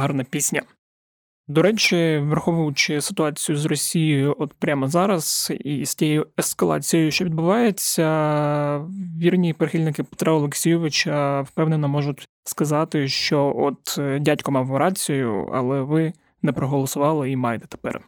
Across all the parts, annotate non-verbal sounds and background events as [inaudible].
гарна пісня. До речі, враховуючи ситуацію з Росією, от прямо зараз, і з тією ескалацією, що відбувається, вірні прихильники Петра Олексійовича впевнено можуть сказати, що от е, дядько мав рацію, але ви не проголосували і маєте тепер.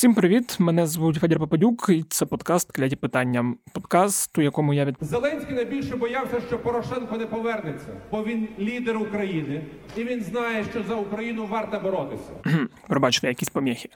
Усім привіт! Мене звуть Федір Попадюк, і це подкаст Кляті питання. Подкаст, у якому я від Зеленський найбільше боявся, що Порошенко не повернеться, бо він лідер України, і він знає, що за Україну варто боротися. [clears throat] пробачте якісь поміхи.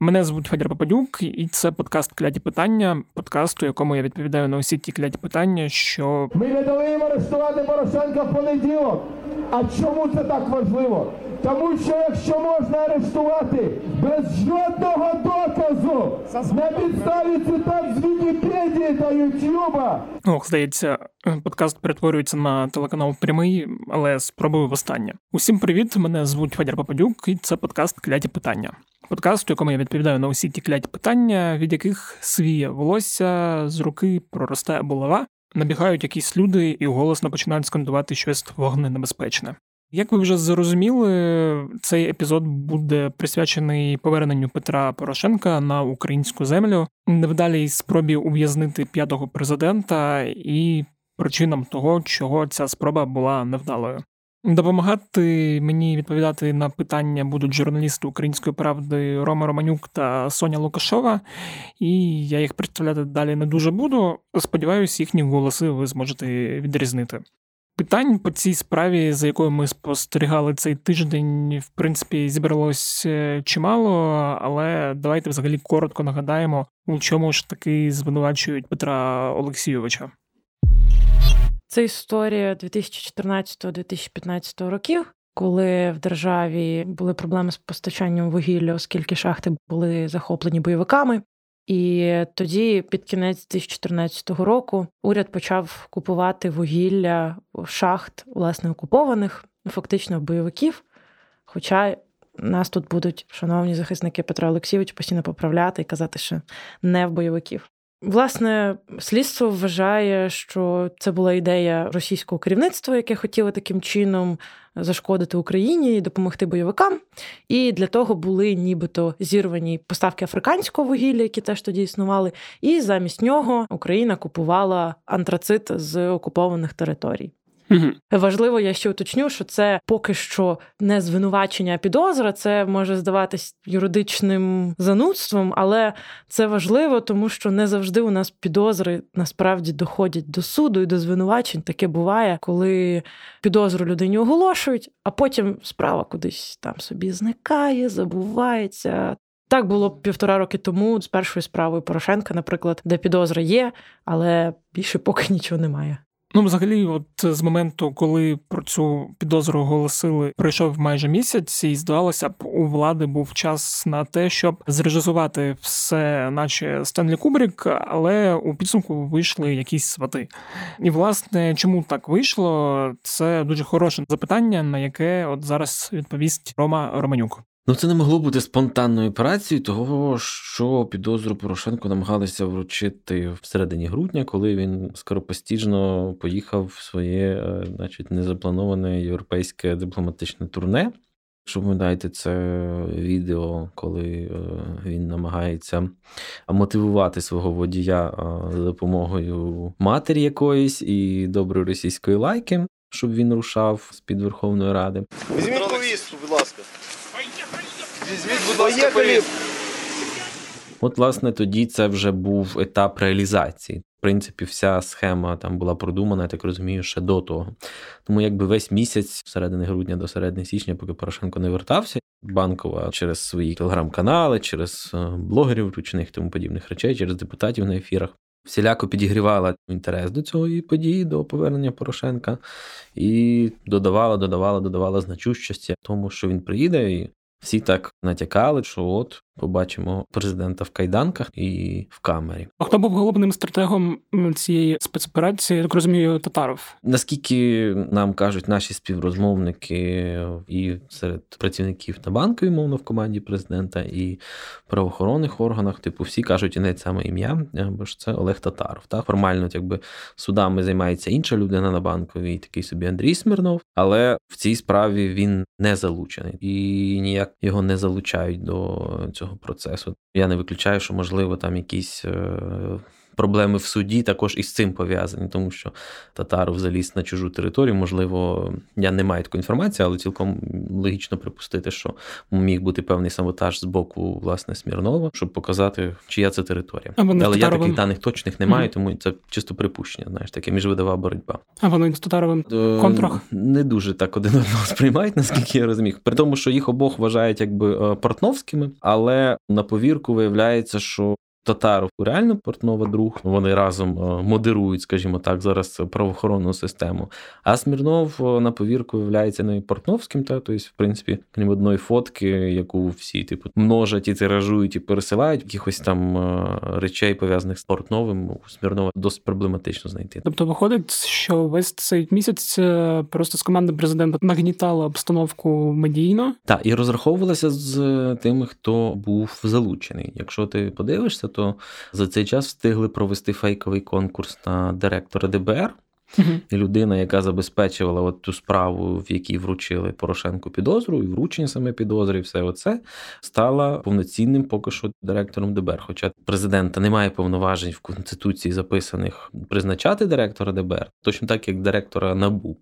Мене звуть Федір Попадюк, і це подкаст Кляті питання. Подкаст, у якому я відповідаю на усі ті кляті питання, що Ми не дали їм арештувати Порошенка в понеділок. А чому це так важливо? Тому що якщо можна арештувати без жодного доказу на підставі цитат з Вікіпедії та Ютуба, Ох, здається, подкаст перетворюється на телеканал прямий, але спробую востаннє. Усім привіт! Мене звуть Федір Попадюк, і це подкаст Кляті питання. Подкаст, у якому я відповідаю на усі ті кляті питання, від яких свіє волосся з руки проростає булава, набігають якісь люди і голосно починають скандувати щось вогненебезпечне. Як ви вже зрозуміли, цей епізод буде присвячений поверненню Петра Порошенка на українську землю, невдалій спробі ув'язнити п'ятого президента і причинам того, чого ця спроба була невдалою. Допомагати мені відповідати на питання будуть журналісти української правди Рома Романюк та Соня Лукашова, і я їх представляти далі не дуже буду. Сподіваюсь, їхні голоси ви зможете відрізнити. Питань по цій справі, за якою ми спостерігали цей тиждень, в принципі, зібралось е, чимало, але давайте взагалі коротко нагадаємо, у чому ж таки звинувачують Петра Олексійовича. Це історія 2014-2015 років, коли в державі були проблеми з постачанням вугілля, оскільки шахти були захоплені бойовиками. І тоді, під кінець 2014 року, уряд почав купувати вугілля шахт, власне, окупованих, фактично бойовиків. Хоча нас тут будуть, шановні захисники Петра Олексійович, постійно поправляти і казати, що не в бойовиків. Власне, слідство вважає, що це була ідея російського керівництва, яке хотіло таким чином зашкодити Україні і допомогти бойовикам. І для того були нібито зірвані поставки африканського вугілля, які теж тоді існували. І замість нього Україна купувала антрацит з окупованих територій. Важливо, я ще уточню, що це поки що не звинувачення, а підозра. Це може здаватись юридичним занудством, але це важливо, тому що не завжди у нас підозри насправді доходять до суду і до звинувачень. Таке буває, коли підозру людині оголошують, а потім справа кудись там собі зникає, забувається. Так було півтора роки тому з першою справою Порошенка, наприклад, де підозра є, але більше поки нічого немає. Ну, взагалі, от з моменту, коли про цю підозру оголосили, пройшов майже місяць, і здавалося б, у влади був час на те, щоб зрежисувати все, наче Стенлі Кубрік, але у підсумку вийшли якісь свати. І власне, чому так вийшло? Це дуже хороше запитання, на яке от зараз відповість Рома Романюк. Ну, це не могло бути спонтанною операцією, того що підозру Порошенко намагалися вручити в середині грудня, коли він скоропостіжно поїхав в своє, е, значить, незаплановане європейське дипломатичне турне. Якщо пам'ятаєте, це відео, коли е, він намагається мотивувати свого водія е, за допомогою матері якоїсь і доброї російської лайки, щоб він рушав з під Верховної Ради. Візьміть повістку, будь ласка. Візьміть, будь ласка, повістку. От, власне, тоді це вже був етап реалізації. В принципі, вся схема там була продумана, я так розумію, ще до того. Тому якби весь місяць, з середини грудня до середини січня, поки Порошенко не вертався, банкова через свої телеграм-канали, через е, блогерів, ручних тому подібних речей, через депутатів на ефірах. Всіляко підігрівала інтерес до цієї події, до повернення Порошенка, і додавала, додавала, додавала значущості тому, що він приїде, і всі так натякали, що от побачимо президента в кайданках і в камері. А хто був головним стратегом цієї спецоперації? Я так розумію, татаров. Наскільки нам кажуть наші співрозмовники і серед працівників на банковій, мовно в команді президента, і правоохоронних органах, типу, всі кажуть і не саме ім'я, бо ж це Олег Татаров. Так формально, якби судами займається інша людина на банковій, такий собі Андрій Смірнов, але в цій справі він не залучений і ніяк його не залучають до цього процесу. Я не виключаю, що можливо там якісь. Проблеми в суді також із цим пов'язані, тому що Татаров заліз на чужу територію. Можливо, я не маю такої інформації, але цілком логічно припустити, що міг бути певний саботаж з боку власне Смірнова, щоб показати, чия це територія. А але з я таких даних точних не маю, тому це чисто припущення. Знаєш, таке міжвидова боротьба. А вони з Татаровим Е, контрах не дуже так один одного [laughs] сприймають, наскільки я розумію. При тому, що їх обох вважають якби е, портновськими, але на повірку виявляється, що Татаров реально Портнова друг. Вони разом е, модерують, скажімо так, зараз правоохоронну систему. А Смірнов е, на повірку виявляється не Портновським, та тобто, в принципі, крім одної фотки, яку всі типу множать і тиражують і пересилають, якихось там е, речей пов'язаних з Портновим у Смірнова досить проблематично знайти. Тобто виходить, що весь цей місяць просто з команди президента нагнітала обстановку медійно. Так, і розраховувалася з тими, хто був залучений. Якщо ти подивишся, то за цей час встигли провести фейковий конкурс на директора ДБР. Uh-huh. І людина, яка забезпечувала от ту справу, в якій вручили Порошенку підозру, і вручення саме підозри, і все оце стала повноцінним поки що директором ДБР. Хоча президента немає повноважень в конституції записаних призначати директора ДБР, точно так як директора НАБУ.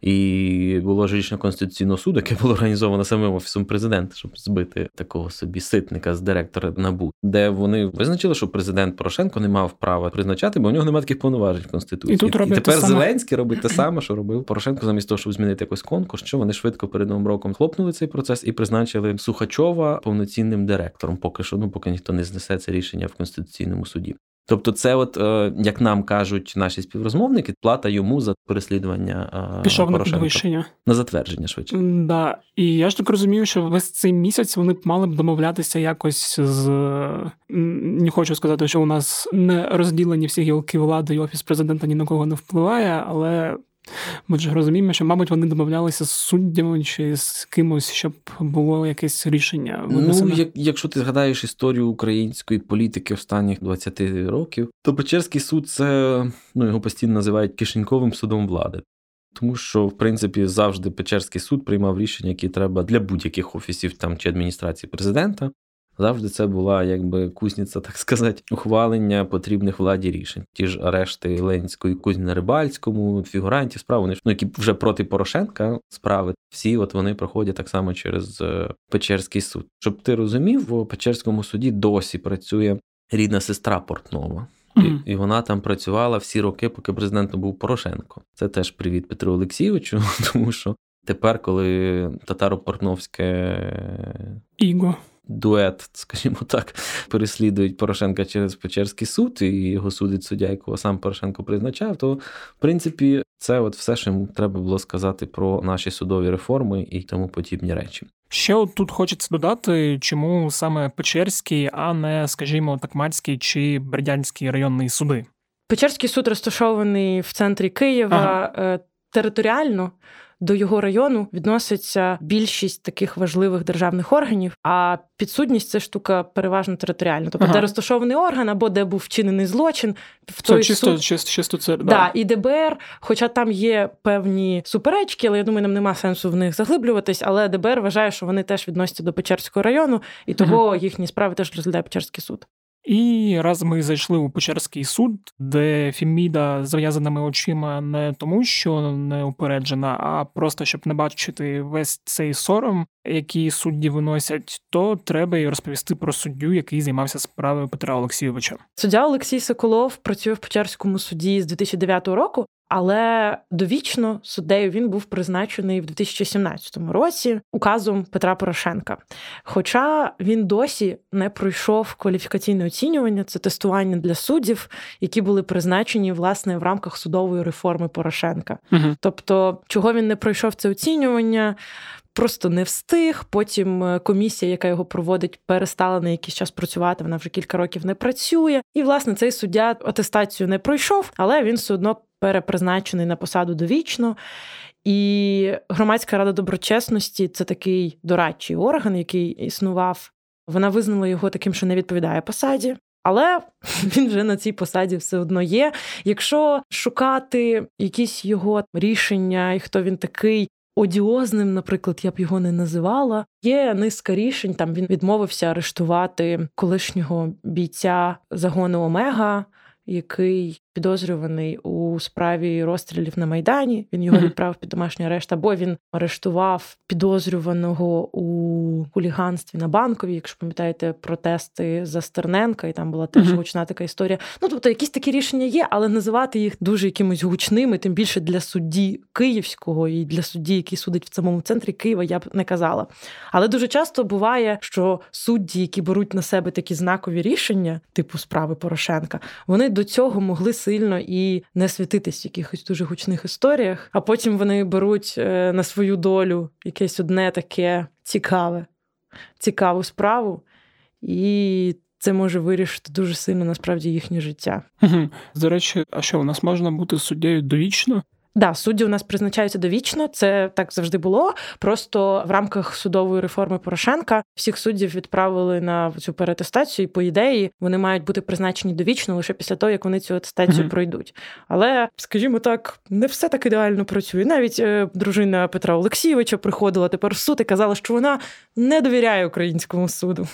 І було ж рішення Конституційного суду, яке було організовано самим офісом президента, щоб збити такого собі ситника з директора НАБУ, де вони визначили, що президент Порошенко не мав права призначати, бо у нього немає таких повноважень в Конституції. І тут і тепер те Зеленський робить те саме, що робив Порошенко, замість того, щоб змінити якийсь конкурс, що вони швидко перед новим роком хлопнули цей процес і призначили Сухачова повноцінним директором. Поки що, ну поки ніхто не знесе це рішення в конституційному суді. Тобто, це, от е, як нам кажуть наші співрозмовники, плата йому за переслідування е, пішов Порошенка. на підвищення на затвердження швидше. Да. І я ж так розумію, що весь цей місяць вони б мали б домовлятися якось з не хочу сказати, що у нас не розділені всі гілки влади, і офіс президента ні на кого не впливає, але. Ми ж розуміємо, що, мабуть, вони домовлялися з суддями чи з кимось, щоб було якесь рішення. Винесено. Ну, як, якщо ти згадаєш історію української політики останніх 20 років, то Печерський суд це ну його постійно називають кишеньковим судом влади. Тому що, в принципі, завжди Печерський суд приймав рішення, які треба для будь-яких офісів там чи адміністрації президента. Завжди це була якби кузниця, так сказати, ухвалення потрібних владі рішень. Ті ж арешти Ленської кузні на Рибальському, фігурантів справ, вони ну, які вже проти Порошенка справи, всі от вони проходять так само через е, Печерський суд. Щоб ти розумів, в Печерському суді досі працює рідна сестра Портнова. Mm-hmm. І, і вона там працювала всі роки, поки президентом був Порошенко. Це теж привіт Петру Олексійовичу, [laughs] тому що тепер, коли татаро-портновське Іго дует, скажімо так, переслідують Порошенка через Печерський суд, і його судить суддя, якого сам Порошенко призначав, то в принципі це от все, що йому треба було сказати про наші судові реформи і тому подібні речі. Ще от тут хочеться додати, чому саме Печерський, а не, скажімо, Такмацький чи Бердянський районний суди. Печерський суд розташований в центрі Києва ага. Е, територіально до його району відноситься більшість таких важливих державних органів. А підсудність це штука переважно територіальна. Тобто, ага. де розташований орган або де був вчинений злочин, в це той чисто, суд... чисто, чисто це да. да. і ДБР. Хоча там є певні суперечки, але я думаю, нам нема сенсу в них заглиблюватись. Але ДБР вважає, що вони теж відносяться до Печерського району, і того ага. їхні справи теж розглядає Печерський суд. І раз ми зайшли у Печерський суд, де Фіміда з зав'язаними очима не тому, що не упереджена, а просто щоб не бачити весь цей сором, який судді виносять, то треба й розповісти про суддю, який займався справою Петра Олексійовича. Суддя Олексій Соколов працює в Печерському суді з 2009 року. Але довічно суддею він був призначений в 2017 році указом Петра Порошенка. Хоча він досі не пройшов кваліфікаційне оцінювання, це тестування для суддів, які були призначені власне в рамках судової реформи Порошенка. Угу. Тобто, чого він не пройшов це оцінювання? просто не встиг. Потім е, комісія, яка його проводить, перестала на якийсь час працювати. Вона вже кілька років не працює. І власне цей суддя атестацію не пройшов, але він все одно перепризначений на посаду довічно. І громадська рада доброчесності це такий дорадчий орган, який існував. Вона визнала його таким, що не відповідає посаді. Але [laughs] він вже на цій посаді все одно є. Якщо шукати якісь його рішення, і хто він такий одіозним, наприклад, я б його не називала. Є низка рішень. Там він відмовився арештувати колишнього бійця загону Омега, який підозрюваний у справі розстрілів на Майдані. Він його відправив під домашній арешт, або він арештував підозрюваного у хуліганстві на банковій, якщо пам'ятаєте протести за Стерненка, і там була теж гучна така історія. Ну тобто, якісь такі рішення є, але називати їх дуже якимось гучними, тим більше для судді Київського і для судді, який судить в самому центрі Києва, я б не казала. Але дуже часто буває, що судді, які беруть на себе такі знакові рішення, типу справи Порошенка, вони до цього могли сильно і не світитись в якихось дуже гучних історіях, а потім вони беруть е, на свою долю якесь одне таке цікаве, цікаву справу, і це може вирішити дуже сильно насправді їхнє життя. До речі, а що у нас можна бути суддєю довічно? Да, судді у нас призначаються довічно. Це так завжди було. Просто в рамках судової реформи Порошенка всіх суддів відправили на цю перетестацію, і по ідеї вони мають бути призначені довічно лише після того, як вони цю атестацію mm-hmm. пройдуть. Але, скажімо так, не все так ідеально працює. Навіть е, дружина Петра Олексійовича приходила тепер в суд і казала, що вона не довіряє українському суду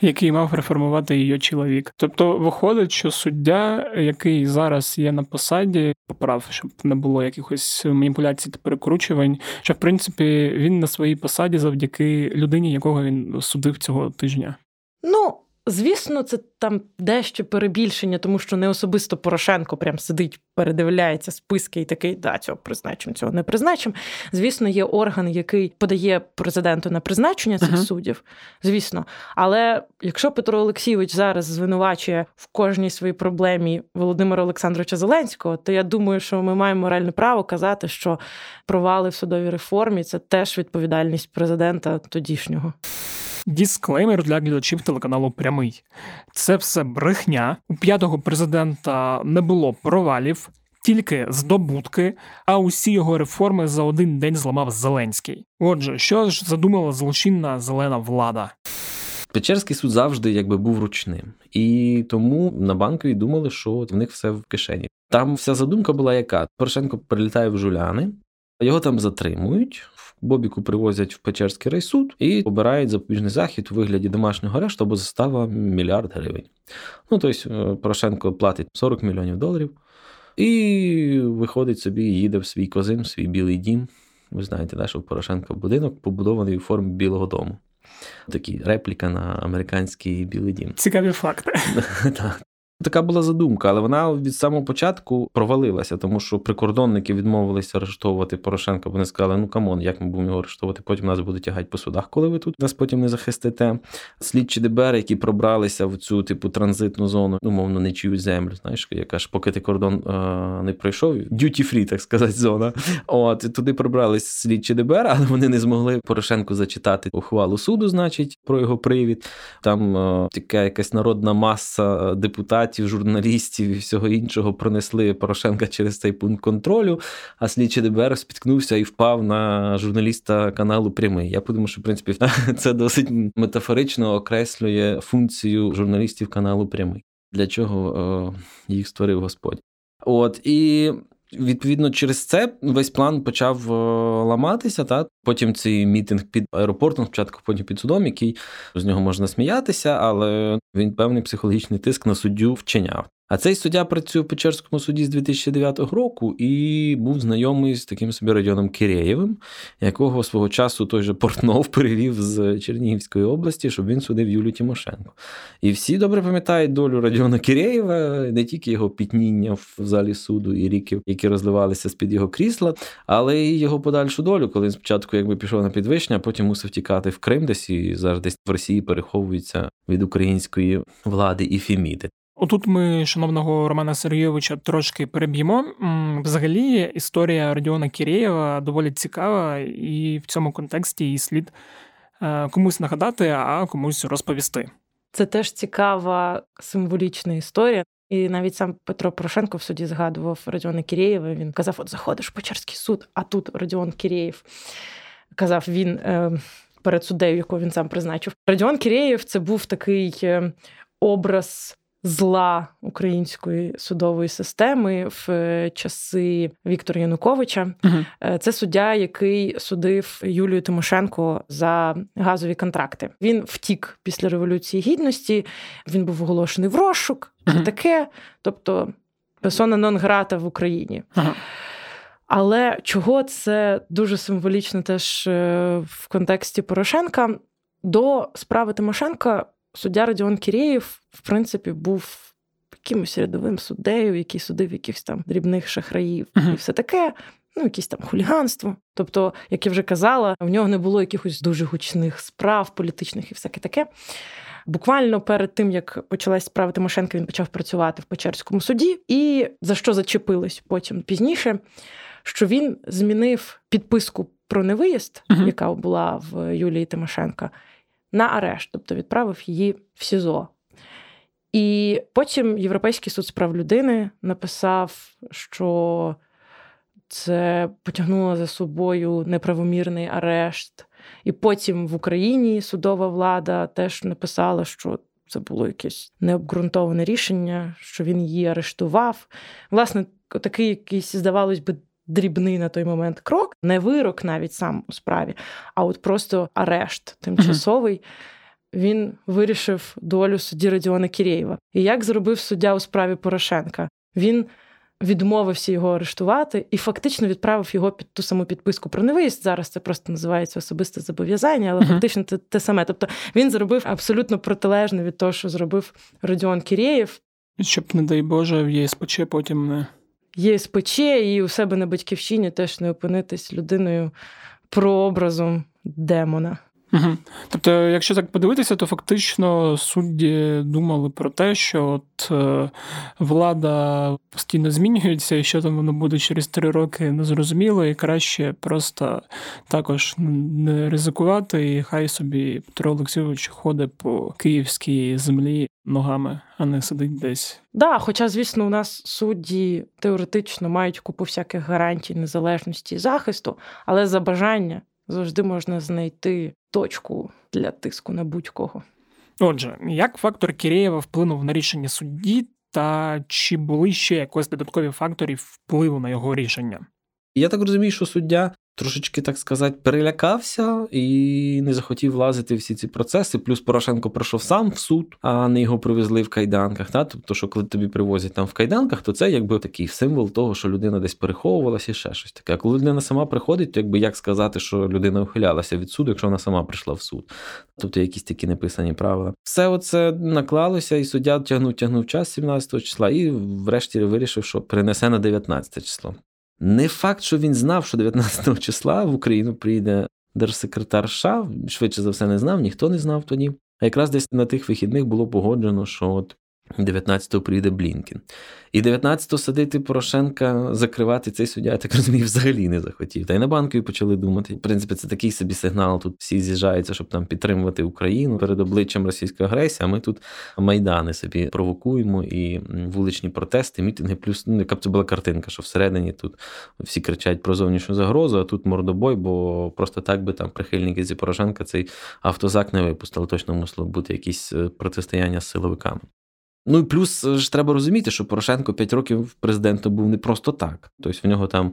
який мав реформувати її чоловік. Тобто, виходить, що суддя, який зараз є на посаді, поправ, щоб не було якихось маніпуляцій та перекручувань, що в принципі він на своїй посаді завдяки людині, якого він судив цього тижня. Ну. Звісно, це там дещо перебільшення, тому що не особисто Порошенко прям сидить, передивляється списки і такий, да, цього призначимо, цього не призначимо. Звісно, є орган, який подає президенту на призначення цих uh-huh. суддів. Звісно. Але якщо Петро Олексійович зараз звинувачує в кожній своїй проблемі Володимира Олександровича Зеленського, то я думаю, що ми маємо моральне право казати, що провали в судовій реформі це теж відповідальність президента тодішнього. Дісклеймер для глядачів телеканалу Прямий. Це все брехня. У п'ятого президента не було провалів, тільки здобутки, а усі його реформи за один день зламав Зеленський. Отже, що ж задумала злочинна зелена влада? Печерський суд завжди якби був ручним, і тому на банкові думали, що в них все в кишені. Там вся задумка була яка: Порошенко прилітає в жуляни, його там затримують. Бобіку привозять в Печерський райсуд і обирають запобіжний захід у вигляді домашнього арешту або застава мільярд гривень. Ну тобто Порошенко платить 40 мільйонів доларів і виходить собі, їде в свій козин, в свій білий дім. Ви знаєте, да, що Порошенко будинок побудований у формі Білого Дому. Такі репліка на американський білий дім. Цікаві факти. [laughs] Така була задумка, але вона від самого початку провалилася, тому що прикордонники відмовилися арештовувати Порошенка. Вони сказали, ну come on, як ми будемо його арештовувати, потім нас будуть тягати по судах, коли ви тут нас потім не захистите. Слідчі ДБР, які пробралися в цю типу транзитну зону, умовно не чують землю. Знаєш, яка ж поки ти кордон е- не пройшов, duty free, так сказати, зона. От туди пробрались слідчі ДБР, але вони не змогли Порошенку зачитати ухвалу суду, значить, про його привід. Там е- така якась народна маса депутатів депутатів, журналістів і всього іншого пронесли Порошенка через цей пункт контролю. А слідчий ДБР спіткнувся і впав на журналіста каналу Прямий. Я подумав, що в принципі [laughs] це досить метафорично окреслює функцію журналістів каналу Прямий, для чого е, їх створив Господь. От і Відповідно, через це весь план почав е, ламатися. Та потім цей мітинг під аеропортом, спочатку потім під судом, який з нього можна сміятися, але він певний психологічний тиск на суддю вчиняв. А цей суддя працює в Печерському суді з 2009 року і був знайомий з таким собі Радіоном Киреєвим, якого свого часу той же Портнов [laughs] перевів з Чернігівської області, щоб він судив Юлію Тимошенко. І всі добре пам'ятають долю Радіона Киреєва, не тільки його пітніння в залі суду і ріки, які розливалися з-під його крісла, але й його подальшу долю, коли він спочатку якби пішов на підвищення, а потім мусив тікати в Крим десь і зараз десь в Росії переховується від української влади і Фіміди. Отут ми, шановного Романа Сергійовича, трошки переб'ємо. Взагалі, історія Родіона Кірєєва доволі цікава, і в цьому контексті її слід е, комусь нагадати, а комусь розповісти. Це теж цікава символічна історія. І навіть сам Петро Порошенко в суді згадував Родіона Кірєєва. Він казав: От заходиш в Печерський суд, а тут Родіон Кірєєв казав він е, перед суддею, якого він сам призначив. Родіон Кірєєв це був такий е, образ зла української судової системи в е, часи Віктора Януковича. uh Це суддя, який судив Юлію Тимошенко за газові контракти. Він втік після революції гідності. Він був оголошений в розшук. uh таке, тобто персона нон грата в Україні. uh Але чого це дуже символічно теж е, в контексті Порошенка до справи Тимошенка суддя Радіон Кірєєв, в принципі, був якимось рядовим суддею, який судив якихось там дрібних шахраїв uh-huh. і все таке. Ну, якісь там хуліганство. Тобто, як я вже казала, в нього не було якихось дуже гучних справ політичних і всяке таке. Буквально перед тим, як почалась справа Тимошенка, він почав працювати в Печерському суді, і за що зачепилось потім пізніше, що він змінив підписку про невиїзд, uh-huh. яка була в Юлії Тимошенка, на арешт, тобто відправив її в СІЗО. І потім Європейський суд з прав людини написав, що це потягнуло за собою неправомірний арешт. І потім в Україні судова влада теж написала, що це було якесь необґрунтоване рішення, що він її арештував. Власне, такий якийсь, здавалось би, дрібний на той момент крок, не вирок навіть сам у справі, а от просто арешт тимчасовий. Він вирішив долю судді Радіона Кірєєва. І як зробив суддя у справі Порошенка? Він відмовився його арештувати і фактично відправив його під ту саму підписку про невиїзд. Зараз це просто називається особисте зобов'язання, але uh-huh. фактично це те саме. Тобто він зробив абсолютно протилежне від того, що зробив Радіон Кірєєв. Щоб, не дай Боже, в ЄСПЧ потім не ЄСПЧ і у себе на батьківщині теж не опинитись людиною прообразом демона. Угу. Тобто, якщо так подивитися, то фактично судді думали про те, що от е, влада постійно змінюється, і що там воно буде через три роки, незрозуміло, і краще просто також не ризикувати, і хай собі Петро Олексійович ходить по київській землі ногами, а не сидить десь. Да, хоча, звісно, у нас судді теоретично мають купу всяких гарантій незалежності і захисту, але за бажання завжди можна знайти точку для тиску на будь-кого. Отже, як фактор Кірєєва вплинув на рішення судді, та чи були ще якось додаткові фактори впливу на його рішення? Я так розумію, що суддя трошечки, так сказати, перелякався і не захотів влазити всі ці процеси. Плюс Порошенко пройшов сам в суд, а не його привезли в кайданках. Та? Тобто, що коли тобі привозять там в кайданках, то це якби такий символ того, що людина десь переховувалася і ще щось таке. А коли людина сама приходить, то якби як сказати, що людина ухилялася від суду, якщо вона сама прийшла в суд. Тобто якісь такі неписані правила. Все оце наклалося, і суддя тягнув, тягнув час 17 числа, і врешті вирішив, що перенесе на 19 число. Не факт, що він знав, що 19 числа в Україну прийде держсекретар США, швидше за все не знав, ніхто не знав тоді. А якраз десь на тих вихідних було погоджено, що от 19-го прийде Блінкін. І 19-го садити Порошенка, закривати цей суддя, я так розумію, взагалі не захотів. Та й на банкові почали думати. В принципі, це такий собі сигнал. Тут всі з'їжджаються, щоб там підтримувати Україну перед обличчям російської агресії. А ми тут майдани собі провокуємо і вуличні протести, мітинги. Плюс ну, яка б це була картинка, що всередині тут всі кричать про зовнішню загрозу, а тут мордобой, бо просто так би там прихильники зі Порошенка цей автозак не випустили. Точно мусило бути якісь е, протистояння з силовиками. Ну і плюс е, ж треба розуміти, що Порошенко 5 років президентом був не просто так. Тобто в нього там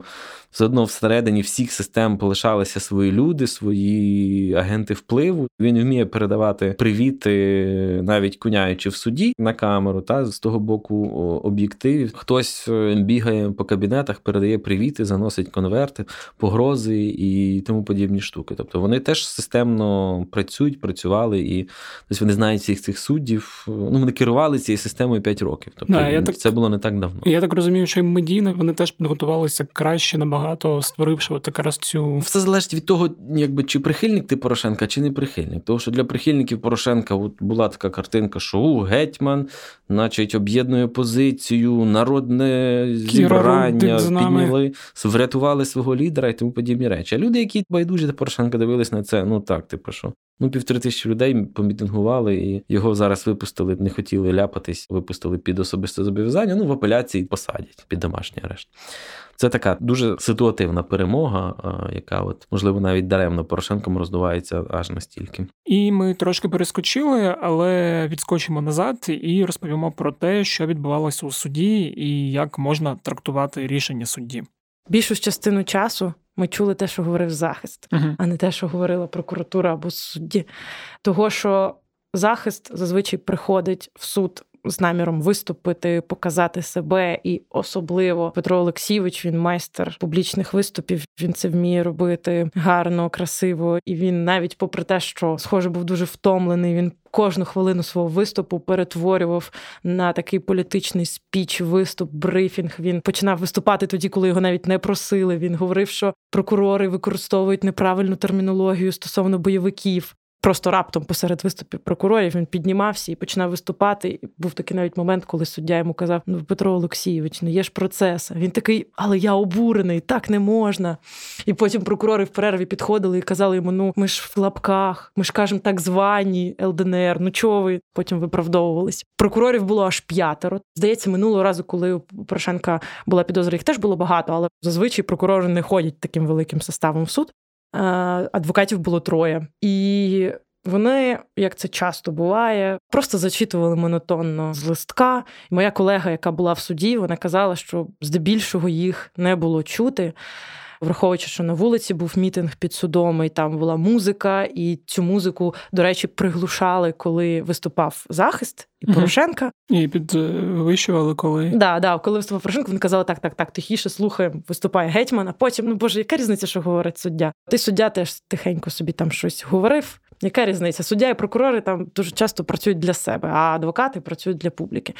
все одно всередині всіх систем полишалися свої люди, свої агенти впливу. Він вміє передавати привіти, навіть куняючи в суді на камеру, та з того боку об'єктивів. Хтось е, бігає по кабінетах, передає привіти, заносить конверти, погрози і тому подібні штуки. Тобто вони теж системно працюють, працювали і тобто вони знають всіх цих суддів. Ну вони керували цією системою 5 років. Тобто да, я так, це було не так давно. Я так розумію, що і медійно вони теж підготувалися краще набагато, створивши от якраз цю все залежить від того, якби чи прихильник ти Порошенка, чи не прихильник. Тому що для прихильників Порошенка от була така картинка, що у гетьман, значить, об'єднує позицію, народне зібрання, підняли, врятували свого лідера і тому подібні речі. А люди, які байдужі до Порошенка дивились на це, ну так, типу що. Ну, півтори тисячі людей помітингували, і його зараз випустили, не хотіли ляпатись, випустили під особисте зобов'язання. Ну, в апеляції посадять під домашній арешт. Це така дуже ситуативна перемога, яка, от можливо, навіть даремно Порошенком роздувається аж настільки. І ми трошки перескочили, але відскочимо назад і розповімо про те, що відбувалося у суді, і як можна трактувати рішення судді. Більшу частину часу ми чули те, що говорив захист, uh-huh. а не те, що говорила прокуратура або судді. Того, що захист зазвичай приходить в суд з наміром виступити, показати себе, і особливо Петро Олексійович, він майстер публічних виступів. Він це вміє робити гарно, красиво. І він навіть, попри те, що схоже був дуже втомлений, він. Кожну хвилину свого виступу перетворював на такий політичний спіч, виступ, брифінг. Він починав виступати тоді, коли його навіть не просили. Він говорив, що прокурори використовують неправильну термінологію стосовно бойовиків. Просто раптом посеред виступів прокурорів він піднімався і починав виступати. І був такий навіть момент, коли суддя йому казав: Ну, Петро Олексійович, ну є ж процес. Він такий, але я обурений, так не можна. І потім прокурори в перерві підходили і казали йому: Ну, ми ж в лапках, ми ж кажемо так звані ЛДНР. Ну чого ви? Потім виправдовувались. Прокурорів було аж п'ятеро. Здається, минулого разу, коли у Порошенка була підозра, їх теж було багато, але зазвичай прокурори не ходять таким великим составом в суд. Адвокатів було троє, і вони, як це часто буває, просто зачитували монотонно з листка. Моя колега, яка була в суді, вона казала, що здебільшого їх не було чути враховуючи, що на вулиці був мітинг під судом, і там була музика, і цю музику, до речі, приглушали, коли виступав захист і Порошенка. І підвищували, коли да, да, коли виступав Порошенко, вони казали, так, так, так, тихіше слухаємо, виступає гетьман, а потім, ну боже, яка різниця, що говорить суддя? Ти суддя теж тихенько собі там щось говорив. Яка різниця? Суддя і прокурори там дуже часто працюють для себе, а адвокати працюють для публіки.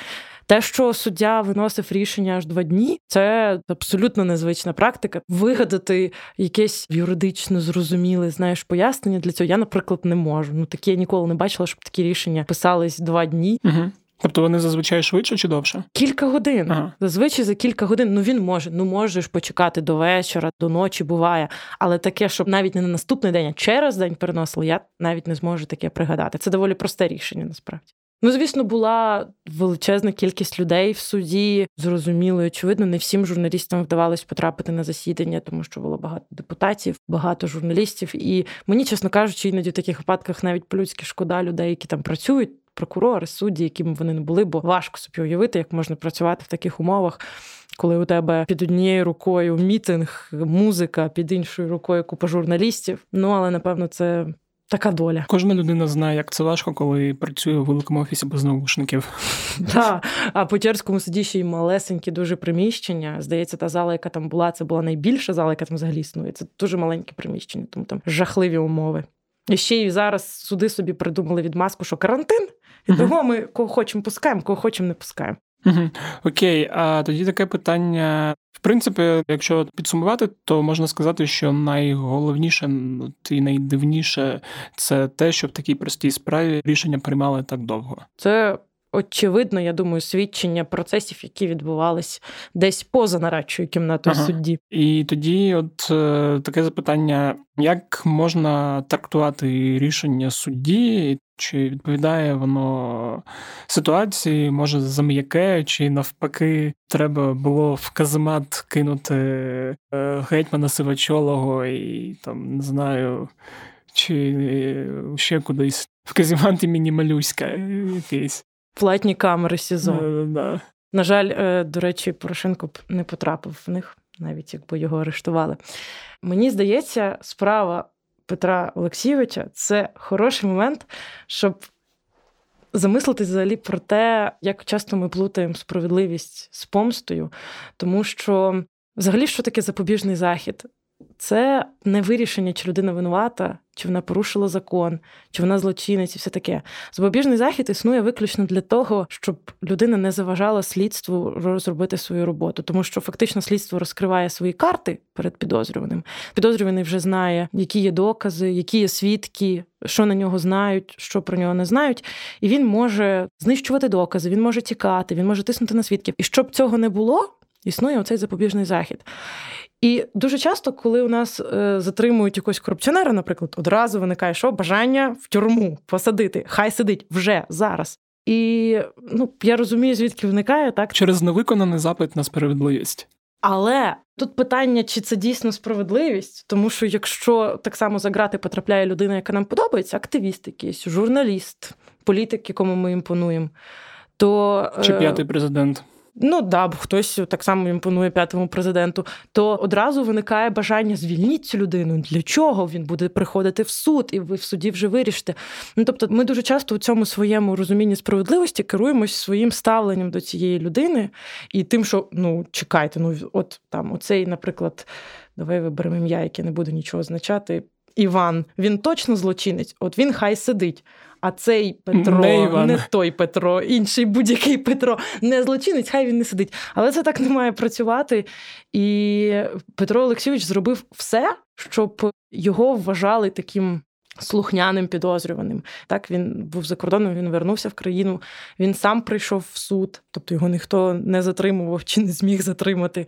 Те, що суддя виносив рішення аж два дні, це абсолютно незвична практика. Вигадати якесь юридично зрозуміле, знаєш, пояснення для цього. Я, наприклад, не можу. Ну такі я ніколи не бачила, щоб такі рішення писались два дні. Угу. Тобто вони зазвичай швидше чи довше? Кілька годин. Ага. Зазвичай за кілька годин. Ну він може. Ну можеш почекати до вечора, до ночі буває. Але таке, щоб навіть не на наступний день, а через день переносили, я навіть не зможу таке пригадати. Це доволі просте рішення, насправді. Ну, звісно, була величезна кількість людей в суді. Зрозуміло, і очевидно, не всім журналістам вдавалось потрапити на засідання, тому що було багато депутатів, багато журналістів. І мені, чесно кажучи, іноді в таких випадках навіть по-людськи шкода людей, які там працюють, прокурори, судді, якими вони не були, бо важко собі уявити, як можна працювати в таких умовах. Коли у тебе під однією рукою мітинг, музика, під іншою рукою купа журналістів. Ну але напевно це Така доля. Кожна людина знає, як це важко, коли працює у великому офісі без наушників. [laughs] Так, а по Черському суді ще й малесенькі дуже приміщення. Здається, та зала, яка там була, це була найбільша зала, яка там взагалі існує. Це дуже маленьке приміщення, тому там жахливі умови. І ще й зараз суди собі придумали відмазку, що карантин, і того ми кого хочемо пускаємо, кого хочемо не пускаємо. Угу. Окей, а тоді таке питання. В принципі, якщо підсумувати, то можна сказати, що найголовніше і найдивніше це те, що в такій простій справі рішення приймали так довго. Це очевидно, я думаю, свідчення процесів, які відбувались десь поза нарадчою кімнатою ага. судді. І тоді, от е, таке запитання: як можна трактувати рішення судді? Чи відповідає воно ситуації, може зам'яке, чи навпаки, треба було в каземат кинути е, гетьмана Сивачолого і там не знаю, чи ще кудись в каземат імені Малюська якийсь платні камери СІЗО. Е, да. На жаль, е, до речі, Порошенко б не потрапив в них, навіть якби його арештували. Мені здається, справа Петра Олексійовича це хороший момент, щоб замислитись взагалі про те, як часто ми плутаємо справедливість з помстою, тому що взагалі що таке запобіжний захід? Це не вирішення, чи людина винувата, чи вона порушила закон, чи вона злочинець і все таке. Запобіжний захід існує виключно для того, щоб людина не заважала слідству розробити свою роботу, тому що фактично слідство розкриває свої карти перед підозрюваним. Підозрюваний вже знає, які є докази, які є свідки, що на нього знають, що про нього не знають, і він може знищувати докази, він може тікати, він може тиснути на свідків. І щоб цього не було, існує оцей запобіжний захід. І дуже часто, коли у нас е, затримують якогось корупціонера, наприклад, одразу виникає що бажання в тюрму посадити, хай сидить вже зараз. І ну я розумію, звідки виникає так через невиконаний запит на справедливість. Але тут питання, чи це дійсно справедливість, тому що якщо так само за грати потрапляє людина, яка нам подобається, активіст якийсь, журналіст, політик, якому ми імпонуємо, то чи е, п'ятий президент. Ну да, бо хтось так само імпонує п'ятому президенту, то одразу виникає бажання звільнити цю людину. Для чого він буде приходити в суд, і ви в суді вже вирішите. Ну тобто, ми дуже часто у цьому своєму розумінні справедливості керуємось своїм ставленням до цієї людини і тим, що ну чекайте, ну от там оцей, наприклад, давай виберемо ім'я, яке не буде нічого означати. Іван, він точно злочинець, от він хай сидить. А цей Петро, не, не той Петро, інший будь-який Петро, не злочинець, хай він не сидить. Але це так не має працювати. І Петро Олексійович зробив все, щоб його вважали таким. Слухняним підозрюваним. Так, він був за кордоном, він вернувся в країну, він сам прийшов в суд, тобто його ніхто не затримував чи не зміг затримати.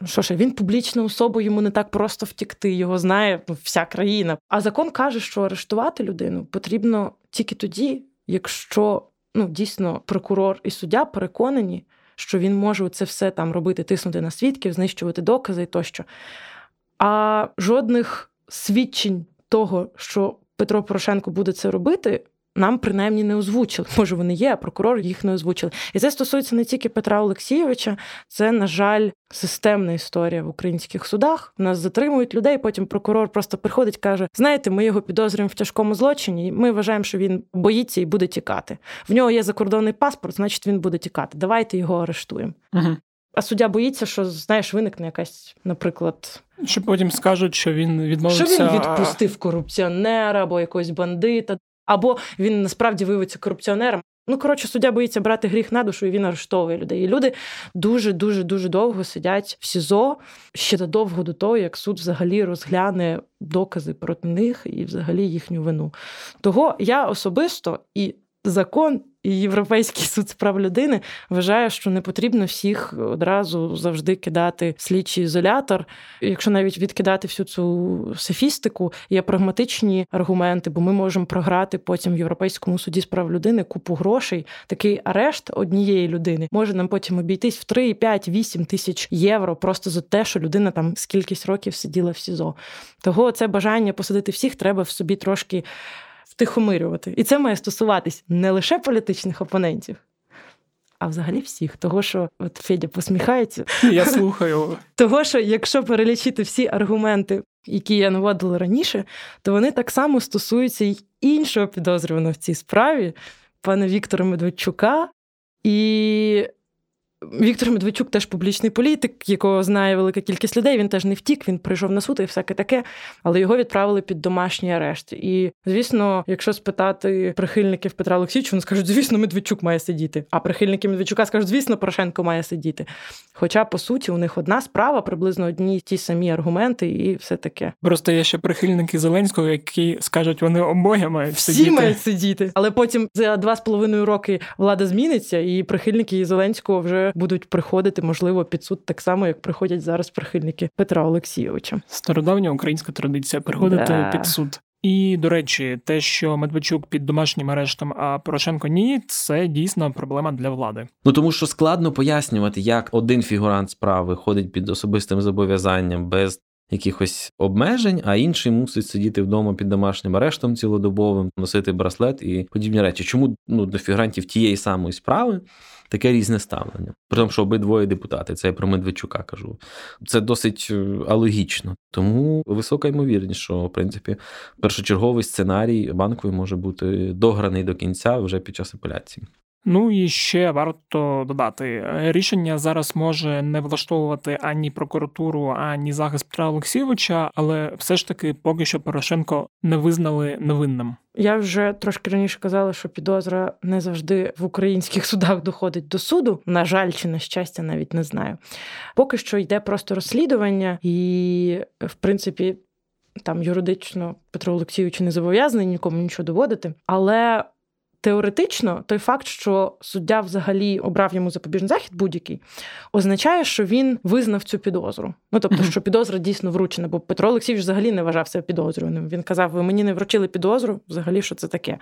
Ну що ж, він публічна особа, йому не так просто втікти, його знає вся країна. А закон каже, що арештувати людину потрібно тільки тоді, якщо ну, дійсно прокурор і суддя переконані, що він може це все там робити, тиснути на свідків, знищувати докази тощо. А жодних свідчень того, що Петро Порошенко буде це робити, нам принаймні не озвучили. [laughs] Може, вони є, а прокурор їх не озвучили. І це стосується не тільки Петра Олексійовича, це, на жаль, системна історія в українських судах. Нас затримують людей. Потім прокурор просто приходить, каже: Знаєте, ми його підозрюємо в тяжкому злочині. і Ми вважаємо, що він боїться і буде тікати. В нього є закордонний паспорт, значить він буде тікати. Давайте його арештуємо. Угу. А суддя боїться, що знаєш, виникне якась, наприклад, що потім скажуть, що він відмовився... Що він відпустив корупціонера або якогось бандита або він насправді виявиться корупціонером. Ну, коротше, суддя боїться брати гріх на душу, і він арештовує людей. І люди дуже дуже дуже довго сидять в СІЗО ще довго до того, як суд взагалі розгляне докази проти них і взагалі їхню вину. Того я особисто і закон і Європейський суд з прав людини вважає, що не потрібно всіх одразу завжди кидати в слідчий ізолятор. Якщо навіть відкидати всю цю софістику, є прагматичні аргументи, бо ми можемо програти потім в Європейському суді з прав людини купу грошей. Такий арешт однієї людини може нам потім обійтись в 3, 5, 8 тисяч євро просто за те, що людина там скількись років сиділа в СІЗО. Того це бажання посадити всіх треба в собі трошки втихомирювати. І це має стосуватись не лише політичних опонентів, а взагалі всіх. Того, що от Федя посміхається. Я слухаю. [laughs] Того, що якщо перелічити всі аргументи, які я наводила раніше, то вони так само стосуються й іншого підозрюваного в цій справі, пана Віктора Медведчука. І Віктор Медведчук теж публічний політик, якого знає велика кількість людей. Він теж не втік, він прийшов на суд і всяке таке, але його відправили під домашній арешт. І звісно, якщо спитати прихильників Петра Олексійовича, вони скажуть, звісно, Медведчук має сидіти. А прихильники Медведчука скажуть, звісно, Порошенко має сидіти. Хоча, по суті, у них одна справа, приблизно одні ті самі аргументи, і все таке. Просто є ще прихильники Зеленського, які скажуть, вони обоє мають сидіти. Всі мають сидіти. Але потім за два з половиною роки влада зміниться, і прихильники Зеленського вже будуть приходити, можливо, під суд так само, як приходять зараз прихильники Петра Олексійовича. Стародавня українська традиція приходити да. під суд. І до речі, те, що Медведчук під домашнім арештом, а Порошенко ні, це дійсно проблема для влади. Ну тому що складно пояснювати, як один фігурант справи ходить під особистим зобов'язанням без якихось обмежень, а інший мусить сидіти вдома під домашнім арештом цілодобовим, носити браслет і подібні речі. Чому ну до фігурантів тієї самої справи таке різне ставлення. При тому, що обидвоє депутати, це я про Медведчука кажу. Це досить е, алогічно. Тому висока ймовірність, що в принципі першочерговий сценарій банковий може бути дограний до кінця вже під час апеляції. Ну і ще варто додати, рішення зараз може не влаштовувати ані прокуратуру, ані захист Петра Олексійовича, але все ж таки поки що Порошенко не визнали невинним. Я вже трошки раніше казала, що підозра не завжди в українських судах доходить до суду. На жаль, чи на щастя, навіть не знаю. Поки що йде просто розслідування, і в принципі. Там юридично Петро Олексійович не зобов'язаний нікому нічого доводити, але Теоретично, той факт, що суддя взагалі обрав йому запобіжний захід будь-який, означає, що він визнав цю підозру. Ну тобто, що підозра дійсно вручена, бо Петро Олексійович взагалі не вважався підозрюваним. Він казав: ви мені не вручили підозру, взагалі, що це таке.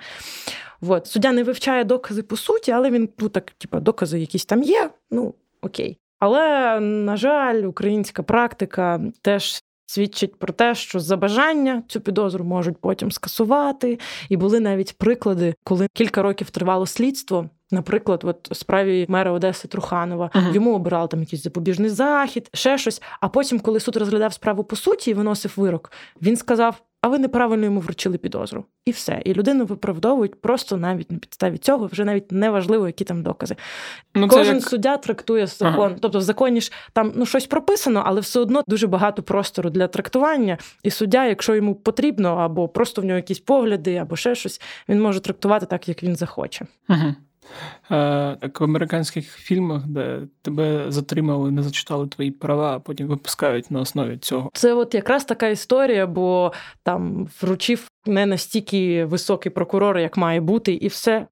От. Суддя не вивчає докази по суті, але він ну так, типу, докази якісь там є. Ну окей. Але на жаль, українська практика теж свідчить про те, що за бажання цю підозру можуть потім скасувати. І були навіть приклади, коли кілька років тривало слідство. Наприклад, от у справі мера Одеси Труханова uh-huh. йому обирали там якийсь запобіжний захід, ще щось. А потім, коли суд розглядав справу по суті і виносив вирок, він сказав: а ви неправильно йому вручили підозру. І все. І людину виправдовують просто навіть на підставі цього, вже навіть не важливо, які там докази. Ну, Кожен як... суддя трактує закон. Ага. Тобто, в законі ж там ну щось прописано, але все одно дуже багато простору для трактування. І суддя, якщо йому потрібно, або просто в нього якісь погляди, або ще щось, він може трактувати так, як він захоче. Ага. Як в американських фільмах, де тебе затримали, не зачитали твої права, а потім випускають на основі цього. Це от якраз така історія, бо там вручив не настільки високий прокурор, як має бути, і все.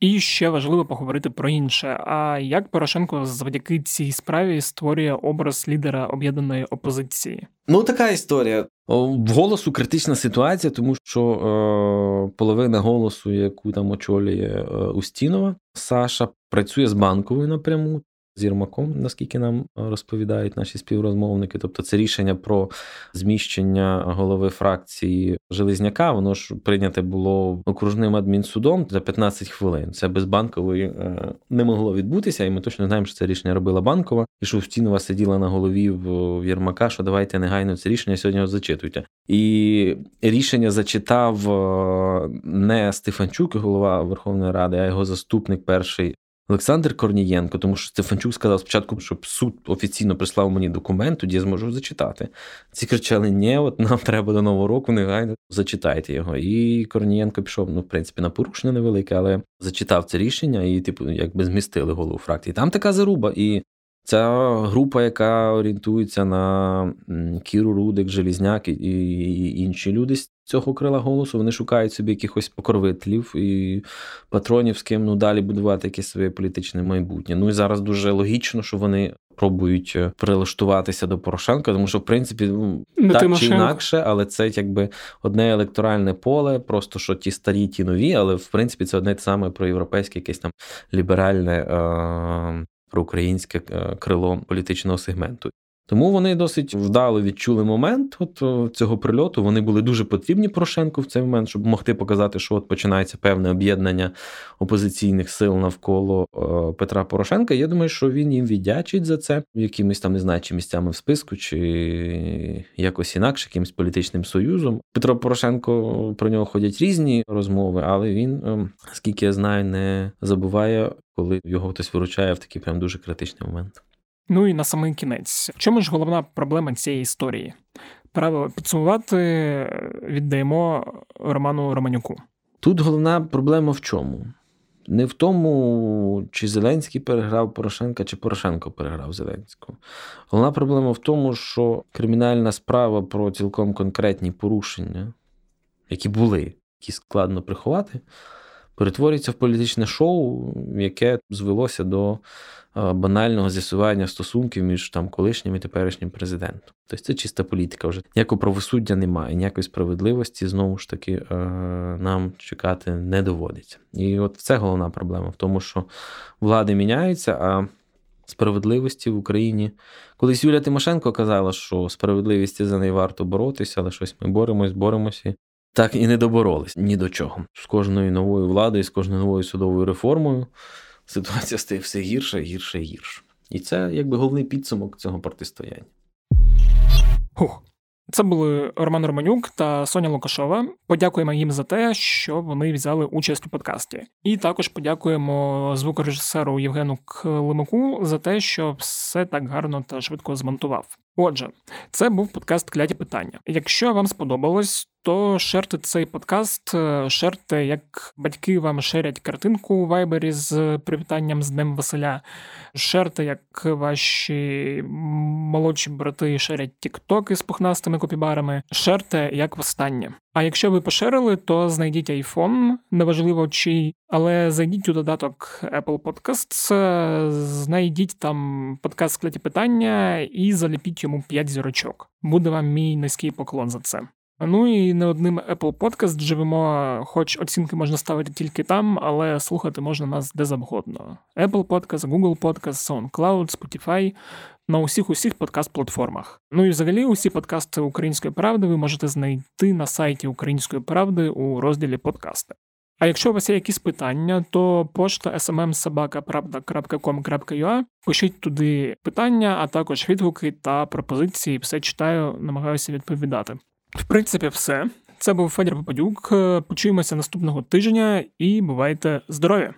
І ще важливо поговорити про інше. А як Порошенко завдяки цій справі створює образ лідера об'єднаної опозиції? Ну така історія. В голосу критична ситуація, тому що е, половина голосу, яку там очолює е, Устінова, Саша працює з банковою напряму з Єрмаком, наскільки нам розповідають наші співрозмовники. Тобто, це рішення про зміщення голови фракції Железняка, воно ж прийняте було окружним адмінсудом за 15 хвилин. Це без банкової е, не могло відбутися, і ми точно знаємо, що це рішення робила банкова, і що Устінова сиділа на голові в Єрмака, що давайте негайно це рішення сьогодні зачитуйте. І рішення зачитав е, не Стефанчук, голова Верховної Ради, а його заступник перший Олександр Корнієнко, тому що Стефанчук сказав спочатку, щоб суд офіційно прислав мені документ, тоді я зможу зачитати. Ці кричали: Ні, от нам треба до нового року, негайно зачитайте його. І Корнієнко пішов, ну, в принципі, на порушення невелике, але зачитав це рішення і, типу, якби змістили голову фракції. Там така заруба. І ця група, яка орієнтується на Кіру Рудик, Желізняк і інші люди цього крила голосу. Вони шукають собі якихось покровителів і патронів, з ким ну далі будувати якесь своє політичне майбутнє. Ну і зараз дуже логічно, що вони. Пробують е, прилаштуватися до Порошенка, тому що в принципі ну, Не так чи інакше, але це якби одне електоральне поле, просто що ті старі, ті нові, але в принципі це одне те саме про європейське якесь там ліберальне е- проукраїнське е, крило політичного сегменту. Тому вони досить вдало відчули момент от цього прильоту. Вони були дуже потрібні Порошенку в цей момент, щоб могти показати, що от починається певне об'єднання опозиційних сил навколо Петра Порошенка. Я думаю, що він їм віддячить за це якимись там не знаю, чи місцями в списку, чи якось інакше, якимось політичним союзом. Петро Порошенко про нього ходять різні розмови, але він, скільки я знаю, не забуває, коли його хтось виручає в такий прям дуже критичний момент. Ну і на самий кінець, в чому ж головна проблема цієї історії? Право підсумувати віддаємо Роману Романюку. Тут головна проблема в чому? Не в тому, чи Зеленський переграв Порошенка, чи Порошенко переграв Зеленського. Головна проблема в тому, що кримінальна справа про цілком конкретні порушення, які були, які складно приховати, перетворюється в політичне шоу, яке звелося до Е, банального з'ясування стосунків між там колишнім і теперішнім президентом. Тобто це чиста політика. Вже ніякого правосуддя немає, ніякої справедливості знову ж таки е, нам чекати не доводиться. І от це головна проблема в тому, що влади міняються, а справедливості в Україні. Колись Юлія Тимошенко казала, що справедливість за неї варто боротися, але щось ми боремось, боремося. Так і не доборолись ні до чого. З кожною новою владою, з кожною новою судовою реформою ситуація стає все гірше, гірше і гірше. І це якби головний підсумок цього протистояння. Хух. Це були Роман Романюк та Соня Лукашова. Подякуємо їм за те, що вони взяли участь у подкасті. І також подякуємо звукорежисеру Євгену Климаку за те, що все так гарно та швидко змонтував. Отже, це був подкаст Кляті питання. Якщо вам сподобалось, то шерте цей подкаст, е, шерте, як батьки вам шерять картинку у вайбері з привітанням з Днем Василя, шерте, як ваші молодші брати шерять тіктоки з пухнастими копібарами, шерте як востаннє. А якщо ви поширили, то знайдіть iPhone, неважливо чий, але зайдіть у додаток Apple Podcasts, знайдіть там подкаст скляті питання і заліпіть йому 5 зірочок. Буде вам мій низький поклон за це. Ну і не одним Apple Podcast живемо, хоч оцінки можна ставити тільки там, але слухати можна нас де завгодно. Apple Podcast, Google Podcast, SoundCloud, Spotify, на усіх усіх подкаст-платформах. Ну і взагалі усі подкасти Української правди ви можете знайти на сайті Української правди у розділі подкасти. А якщо у вас є якісь питання, то пошта smmsobaka.pravda.com.ua, пишіть туди питання, а також відгуки та пропозиції. Все читаю, намагаюся відповідати. В принципі, все. Це був Федір Попадюк. Почуємося наступного тижня і бувайте здорові!